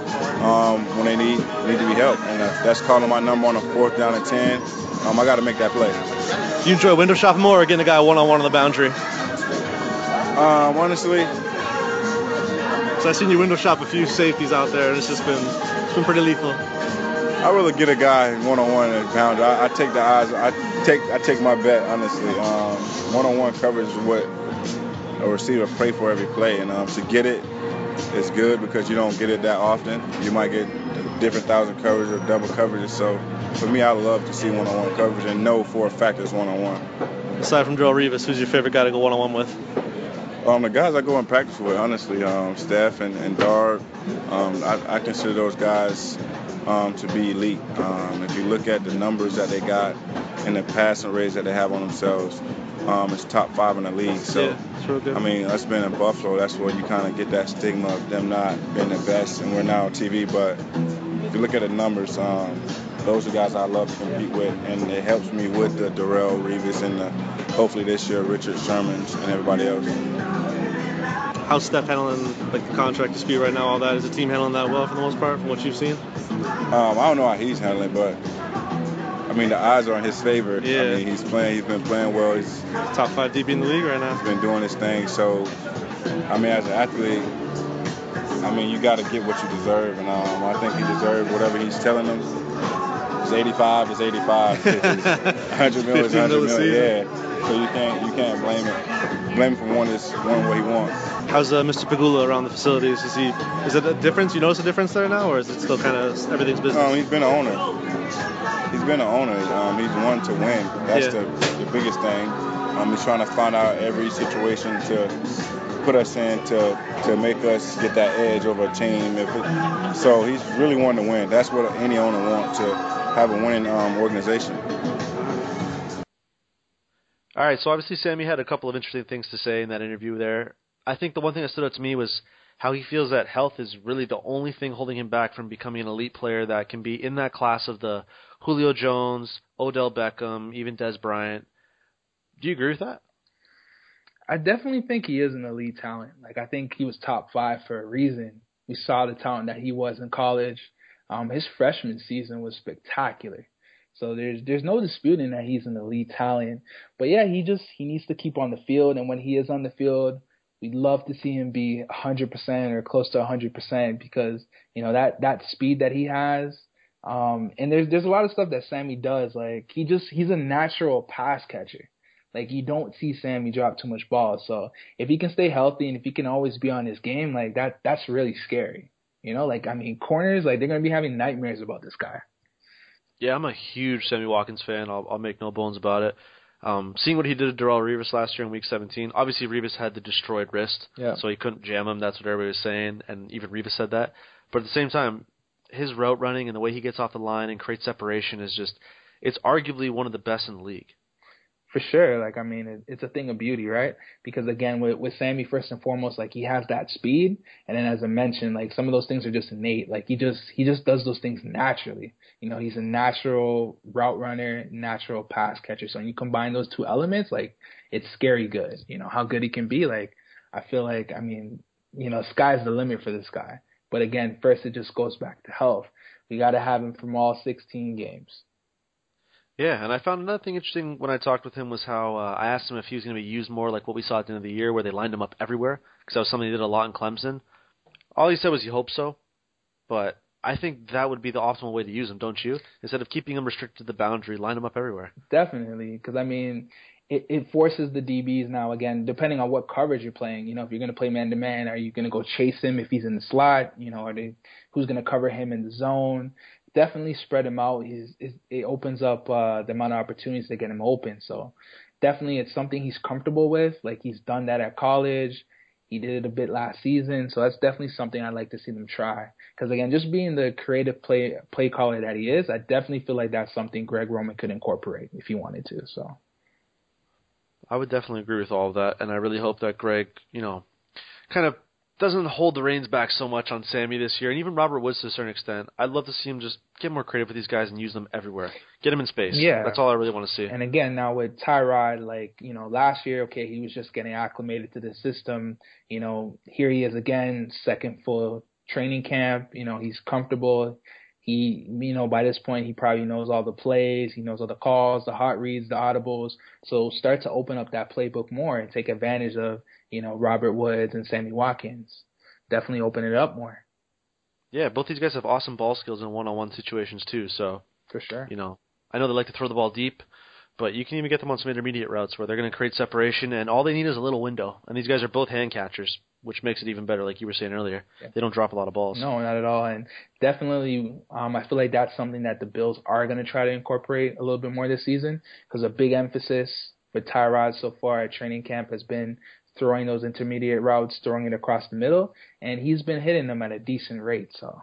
um, when they need need to be helped. And if that's calling my number on a fourth down and ten, um, I got to make that play. Do you enjoy window shopping more or getting a guy one on one on the boundary? Um, honestly. So I've seen you window shop a few safeties out there, and it's just been it's been pretty lethal. I really get a guy one on one at boundary. I, I, take the eyes. I take I take my bet honestly. One on one coverage is what a receiver pray for every play, and um, to get it is good because you don't get it that often. You might get different thousand coverage or double coverages. So for me, I love to see one-on-one coverage and know for a fact it's one-on-one. Aside from Darrelle Revis, who's your favorite guy to go one-on-one with? Um, the guys I go and practice with, honestly, um, Steph and, and Dar, um, I, I, consider those guys um, to be elite. Um, if you look at the numbers that they got and the passing rates that they have on themselves, um, it's top five in the league. So, yeah, I mean, us being in Buffalo, that's where you kind of get that stigma of them not being the best, and we're now on TV. But if you look at the numbers, um, those are guys I love to compete with, and it helps me with the Darrelle Revis and the, hopefully this year Richard Shermans and everybody else. How's Steph handling like the contract dispute right now? All that is the team handling that well for the most part, from what you've seen? Um, I don't know how he's handling, but I mean, the odds are in his favor. Yeah. I mean, he's playing. He's been playing well. He's top five DB in the league right now. He's been doing his thing. So, I mean, as an athlete, I mean, you got to get what you deserve, and um, I think he deserved whatever he's telling them. It's 85 is 85. 100 mil is 100 mil. Yeah. So you can't you can't blame it. Blame him for one is one what he wants. How's uh, Mr. Pegula around the facilities? Is he is it a difference? You notice a difference there now, or is it still kind of everything's business? Um, he's been an owner he's been an owner. Um, he's one to win. That's yeah. the, the biggest thing. Um, he's trying to find out every situation to put us in to to make us get that edge over a team. It, so he's really wanting to win. That's what any owner wants to have a winning um, organization. All right, so obviously Sammy had a couple of interesting things to say in that interview there. I think the one thing that stood out to me was how he feels that health is really the only thing holding him back from becoming an elite player that can be in that class of the Julio Jones, Odell Beckham, even Dez Bryant. Do you agree with that? I definitely think he is an elite talent. Like I think he was top five for a reason. We saw the talent that he was in college. Um, his freshman season was spectacular. So there's there's no disputing that he's an elite talent. But yeah, he just he needs to keep on the field, and when he is on the field, We'd love to see him be 100% or close to 100% because you know that that speed that he has. Um, and there's there's a lot of stuff that Sammy does. Like he just he's a natural pass catcher. Like you don't see Sammy drop too much balls. So if he can stay healthy and if he can always be on his game, like that that's really scary. You know, like I mean corners, like they're gonna be having nightmares about this guy. Yeah, I'm a huge Sammy Watkins fan. I'll, I'll make no bones about it. Um, seeing what he did to Darrelle Revis last year in Week 17, obviously Revis had the destroyed wrist, yeah. so he couldn't jam him. That's what everybody was saying, and even Revis said that. But at the same time, his route running and the way he gets off the line and creates separation is just—it's arguably one of the best in the league. For sure, like I mean, it, it's a thing of beauty, right? Because again, with with Sammy, first and foremost, like he has that speed, and then as I mentioned, like some of those things are just innate. Like he just he just does those things naturally. You know, he's a natural route runner, natural pass catcher. So when you combine those two elements, like it's scary good. You know how good he can be. Like I feel like I mean, you know, sky's the limit for this guy. But again, first it just goes back to health. We got to have him from all 16 games. Yeah, and I found another thing interesting when I talked with him was how uh, I asked him if he was going to be used more like what we saw at the end of the year, where they lined him up everywhere, because that was something he did a lot in Clemson. All he said was he hoped so, but I think that would be the optimal way to use him, don't you? Instead of keeping him restricted to the boundary, line him up everywhere. Definitely, because I mean, it, it forces the DBs now again, depending on what coverage you're playing. You know, if you're going to play man to man, are you going to go chase him if he's in the slot? You know, are they who's going to cover him in the zone? Definitely spread him out. He's, it opens up uh, the amount of opportunities to get him open. So definitely it's something he's comfortable with. Like he's done that at college. He did it a bit last season, so that's definitely something I'd like to see them try. Because again, just being the creative play play caller that he is, I definitely feel like that's something Greg Roman could incorporate if he wanted to. So, I would definitely agree with all of that, and I really hope that Greg, you know, kind of doesn't hold the reins back so much on Sammy this year, and even Robert Woods to a certain extent. I'd love to see him just get more creative with these guys and use them everywhere. Get them in space. Yeah, that's all I really want to see. And again, now with Tyrod, like you know, last year, okay, he was just getting acclimated to the system. You know, here he is again, second full training camp. You know, he's comfortable. He, you know, by this point, he probably knows all the plays. He knows all the calls, the hot reads, the audibles. So start to open up that playbook more and take advantage of you know, Robert Woods and Sammy Watkins. Definitely open it up more. Yeah, both these guys have awesome ball skills in one-on-one situations too. So for sure, you know, I know they like to throw the ball deep, but you can even get them on some intermediate routes where they're going to create separation, and all they need is a little window. And these guys are both hand catchers, which makes it even better. Like you were saying earlier, yeah. they don't drop a lot of balls. No, not at all. And definitely, um, I feel like that's something that the Bills are going to try to incorporate a little bit more this season because a big emphasis with Tyrod so far at training camp has been throwing those intermediate routes, throwing it across the middle, and he's been hitting them at a decent rate. So.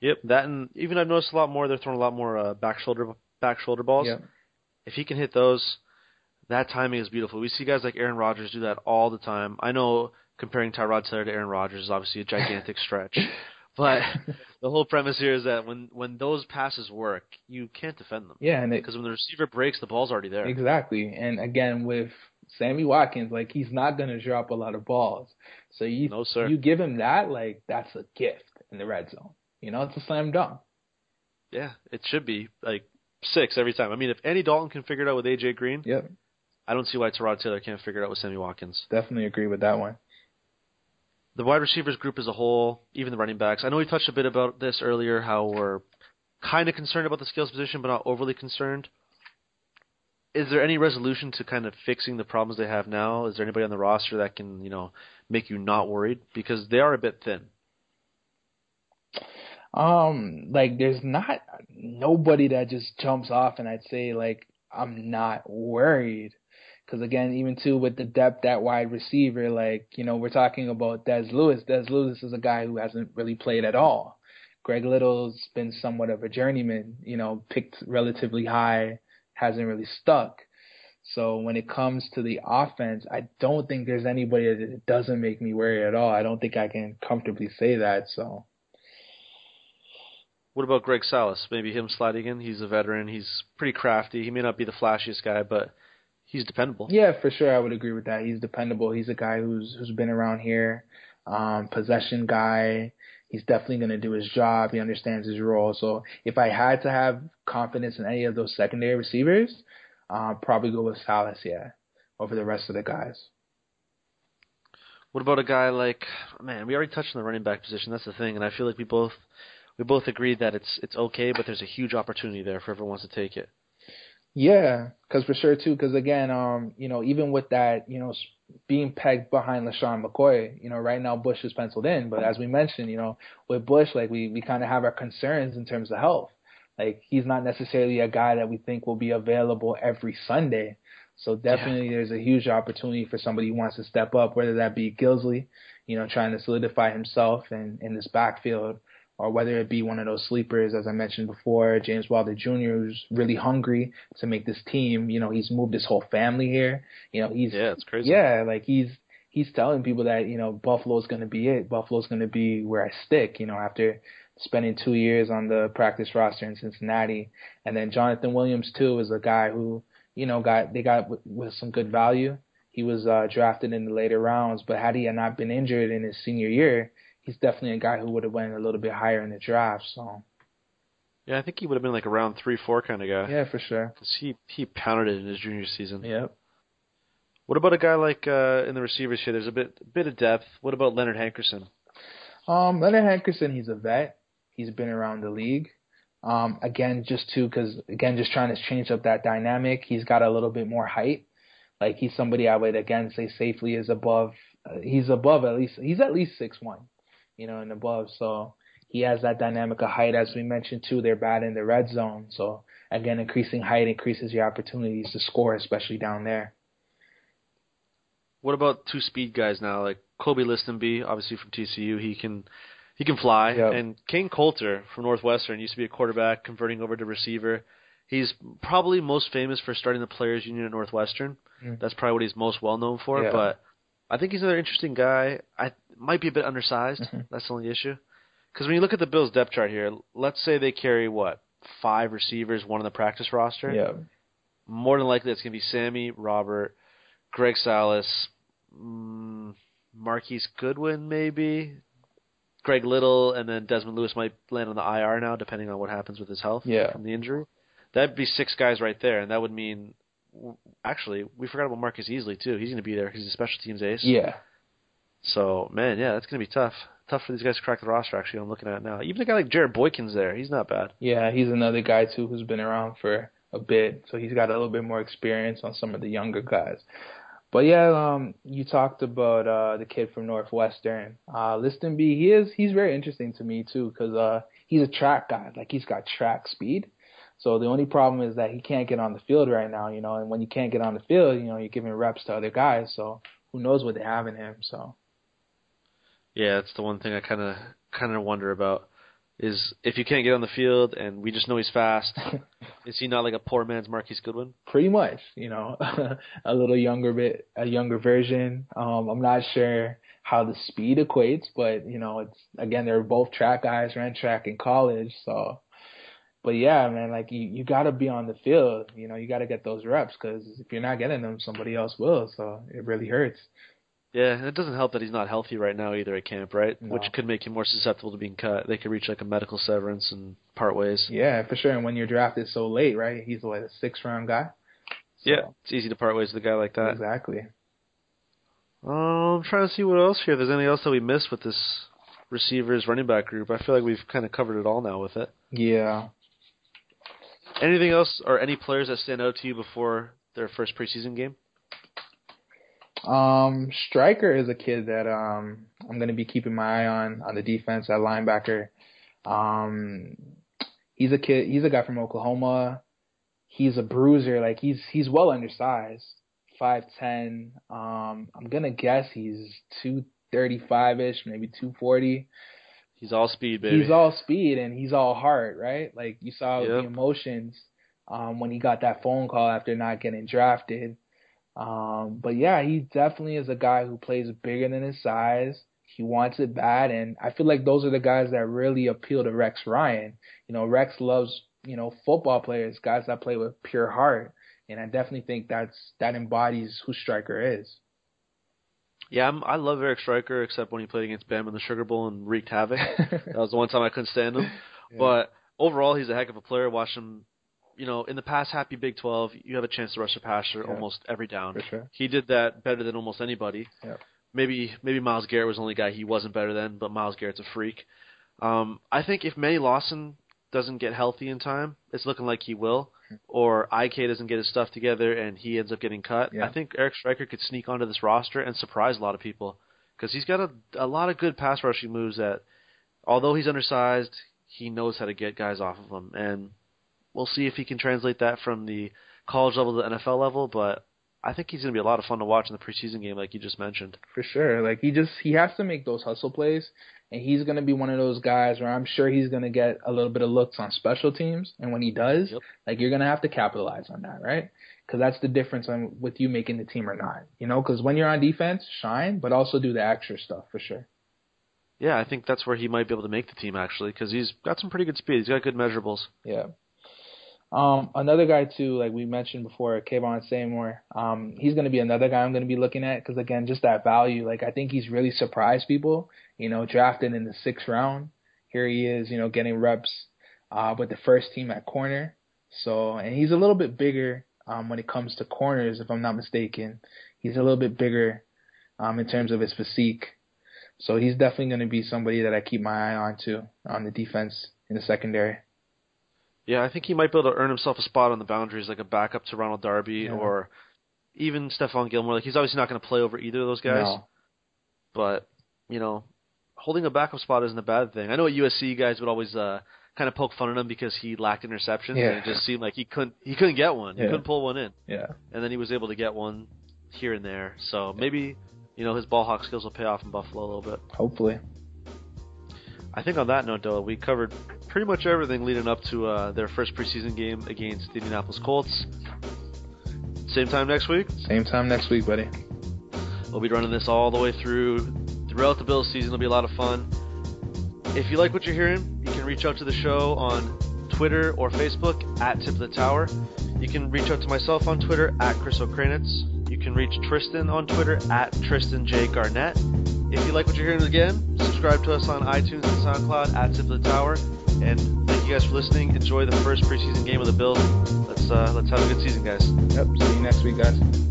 Yep, that and even I've noticed a lot more. They're throwing a lot more uh, back shoulder back shoulder balls. Yep. If he can hit those, that timing is beautiful. We see guys like Aaron Rodgers do that all the time. I know comparing Tyrod Taylor to Aaron Rodgers is obviously a gigantic stretch, but the whole premise here is that when when those passes work, you can't defend them. Yeah, and because when the receiver breaks, the ball's already there. Exactly, and again with Sammy Watkins, like he's not gonna drop a lot of balls. So you no, sir. you give him that, like that's a gift in the red zone. You know, it's a slam dunk. Yeah, it should be like six every time. I mean, if Andy Dalton can figure it out with AJ Green, yep. I don't see why Tyrod Taylor can't figure it out with Sammy Watkins. Definitely agree with that one. The wide receivers group as a whole, even the running backs. I know we touched a bit about this earlier, how we're kind of concerned about the skills position, but not overly concerned is there any resolution to kind of fixing the problems they have now? Is there anybody on the roster that can, you know, make you not worried because they are a bit thin? Um, like there's not nobody that just jumps off and I'd say like I'm not worried Because again, even too with the depth at wide receiver, like you know, we're talking about Dez Lewis. Dez Lewis is a guy who hasn't really played at all. Greg Little's been somewhat of a journeyman, you know, picked relatively high, hasn't really stuck. So when it comes to the offense, I don't think there's anybody that doesn't make me worry at all. I don't think I can comfortably say that. So. What about Greg Salas? Maybe him sliding in. He's a veteran. He's pretty crafty. He may not be the flashiest guy, but he's dependable. Yeah, for sure. I would agree with that. He's dependable. He's a guy who's who's been around here. Um, possession guy. He's definitely going to do his job. He understands his role. So if I had to have confidence in any of those secondary receivers, uh, probably go with Salas, yeah, over the rest of the guys. What about a guy like man? We already touched on the running back position. That's the thing, and I feel like we both we both agreed that it's it's okay, but there's a huge opportunity there for everyone wants to take it. Yeah, because for sure too. Because again, um, you know, even with that, you know, being pegged behind LeSean McCoy, you know, right now Bush is penciled in, but as we mentioned, you know, with Bush, like we we kind of have our concerns in terms of health. Like he's not necessarily a guy that we think will be available every Sunday. So definitely yeah. there's a huge opportunity for somebody who wants to step up, whether that be Gillislee, you know, trying to solidify himself in, in this backfield, or whether it be one of those sleepers, as I mentioned before, James Wilder Jr., who's really hungry to make this team. You know, he's moved his whole family here. You know, he's yeah, it's crazy. Yeah, like he's he's telling people that you know Buffalo's going to be it. Buffalo's going to be where I stick. You know, after spending two years on the practice roster in Cincinnati. And then Jonathan Williams too is a guy who you know got they got with, with some good value. He was uh, drafted in the later rounds, but had he not been injured in his senior year, he's definitely a guy who would have went a little bit higher in the draft. So. Yeah, I think he would have been like a round three, four kind of guy. Yeah, for sure. Cause he he pounded it in his junior season. Yep. What about a guy like uh, in the receivers here? There's a bit bit of depth. What about Leonard Hankerson? Um, Leonard Hankerson, he's a vet. He's been around the league. Um, again, just to because again, just trying to change up that dynamic. He's got a little bit more height. Like he's somebody I would again say safely is above. Uh, he's above at least. He's at least six one, you know, and above. So he has that dynamic of height. As we mentioned too, they're bad in the red zone. So again, increasing height increases your opportunities to score, especially down there. What about two speed guys now, like Kolby Listenbee, obviously from TCU. He can he can fly. Yep. And Kain Colter from Northwestern used to be a quarterback, converting over to receiver. He's probably most famous for starting the players union at Northwestern. Mm. That's probably what he's most well known for. Yeah. But I think he's another interesting guy. I might be a bit undersized. Mm-hmm. That's the only issue. Because when you look at the Bills depth chart here, let's say they carry what five receivers, one on the practice roster. Yeah. More than likely, it's going to be Sammy, Robert, Greg Salas, mm, Marquise Goodwin, maybe Greg Little, and then Dezmin Lewis might land on the IR now, depending on what happens with his health Yeah. from the injury. That'd be six guys right there, and that would mean. Actually, we forgot about Marcus Easley too. He's going to be there. He's a special teams ace. Yeah. So man, yeah, that's going to be tough. Tough for these guys to crack the roster. Actually, I'm looking at it now. Even a guy like Jarrett Boykin's there. He's not bad. Yeah, he's another guy too who's been around for a bit, so he's got a little bit more experience on some of the younger guys. But yeah, um, you talked about uh, the kid from Northwestern, uh, B. He is he's very interesting to me too because uh, he's a track guy. Like he's got track speed. So the only problem is that he can't get on the field right now, you know. And when you can't get on the field, you know, you're giving reps to other guys. So who knows what they have in him? So Yeah, that's the one thing I kind of kind of wonder about is if you can't get on the field and we just know he's fast, is he not like a poor man's Marquise Goodwin? pretty much, you know, a little younger bit, a younger version. Um, I'm not sure how the speed equates, but you know, it's again they're both track guys, ran track in college, so. But yeah, man, like you, you got to be on the field. You know, you got to get those reps because if you're not getting them, somebody else will. So it really hurts. Yeah, and it doesn't help that he's not healthy right now either at camp, right? No. Which could make him more susceptible to being cut. They could reach like a medical severance and part ways. Yeah, for sure. And when you're drafted so late, right? He's like a six round guy. So, Yeah, it's easy to part ways with a guy like that. exactly. Um, I'm trying to see what else here. If there's anything else that we missed with this receivers running back group. I feel like we've kind of covered it all now with it. Yeah. Anything else or any players that stand out to you before their first preseason game? Um, Striker is a kid that um I'm gonna be keeping my eye on on the defense at linebacker. Um, he's a kid. He's a guy from Oklahoma. He's a bruiser. Like he's he's well undersized. five ten. Um, I'm gonna guess he's two thirty five ish, maybe two forty. He's all speed, baby. He's all speed and he's all heart, right? Like you saw Yep. the emotions um, when he got that phone call after not getting drafted. Um, but yeah, he definitely is a guy who plays bigger than his size. He wants it bad, and I feel like those are the guys that really appeal to Rex Ryan. You know, Rex loves you know football players, guys that play with pure heart, and I definitely think that's that embodies who Striker is. Yeah, I'm, I love Eric Striker, except when he played against Bam in the Sugar Bowl and wreaked havoc. that was the one time I couldn't stand him. Yeah. But overall, he's a heck of a player. Watch him. You know, in the past happy Big 12, you have a chance to rush a passer Yeah. almost every down. Sure. He did that better than almost anybody. Yep. Maybe maybe Myles Garrett was the only guy he wasn't better than, but Myles Garrett's a freak. Um, I think if Manny Lawson doesn't get healthy in time, it's looking like he will, or IK doesn't get his stuff together and he ends up getting cut. Yeah. I think Eric Striker could sneak onto this roster and surprise a lot of people because he's got a a lot of good pass rushing moves that, although he's undersized, he knows how to get guys off of him, and we'll see if he can translate that from the college level to the NFL level. But I think he's going to be a lot of fun to watch in the preseason game, like you just mentioned. For sure. Like he just he has to make those hustle plays and he's going to be one of those guys where I'm sure he's going to get a little bit of looks on special teams and when he does, Yep. like you're going to have to capitalize on that, right? Cuz that's the difference on with you making the team or not. You know, cuz when you're on defense, shine, but also do the extra stuff for sure. Yeah, I think that's where he might be able to make the team actually, because he's got some pretty good speed. He's got good measurables. Yeah. Um, another guy too, like we mentioned before, Kevon Seymour. Um, he's going to be another guy I'm going to be looking at because again, just that value. Like I think he's really surprised people. You know, drafted in the sixth round. Here he is, you know, getting reps uh, with the first team at corner. So, and he's a little bit bigger um, when it comes to corners, if I'm not mistaken. He's a little bit bigger um, in terms of his physique. So he's definitely going to be somebody that I keep my eye on too on the defense in the secondary. Yeah, I think he might be able to earn himself a spot on the boundaries, like a backup to Ronald Darby Yeah. or even Stephon Gilmore. Like he's obviously not going to play over either of those guys, No. but you know, holding a backup spot isn't a bad thing. I know at USC guys would always uh kind of poke fun at him because he lacked interceptions, Yeah. and it just seemed like he couldn't he couldn't get one. He couldn't pull one in, Yeah. and then he was able to get one here and there. So maybe you know his ball hawk skills will pay off in Buffalo a little bit. Hopefully. I think on that note, though, we covered pretty much everything leading up to uh, their first preseason game against the Indianapolis Colts. Same time next week. Same time next week, buddy. We'll be running this all the way through throughout the Bills season. It'll be a lot of fun. If you like what you're hearing, you can reach out to the show on Twitter or Facebook at Tip of the Tower. You can reach out to myself on Twitter at Chris Okrainetz. You can reach Tristan on Twitter at Tristan J Garnett. If you like what you're hearing again, subscribe to us on iTunes and SoundCloud at Tip of the Tower. And thank you guys for listening. Enjoy the first preseason game of the Bills. Let's uh, let's have a good season, guys. Yep. See you next week, guys.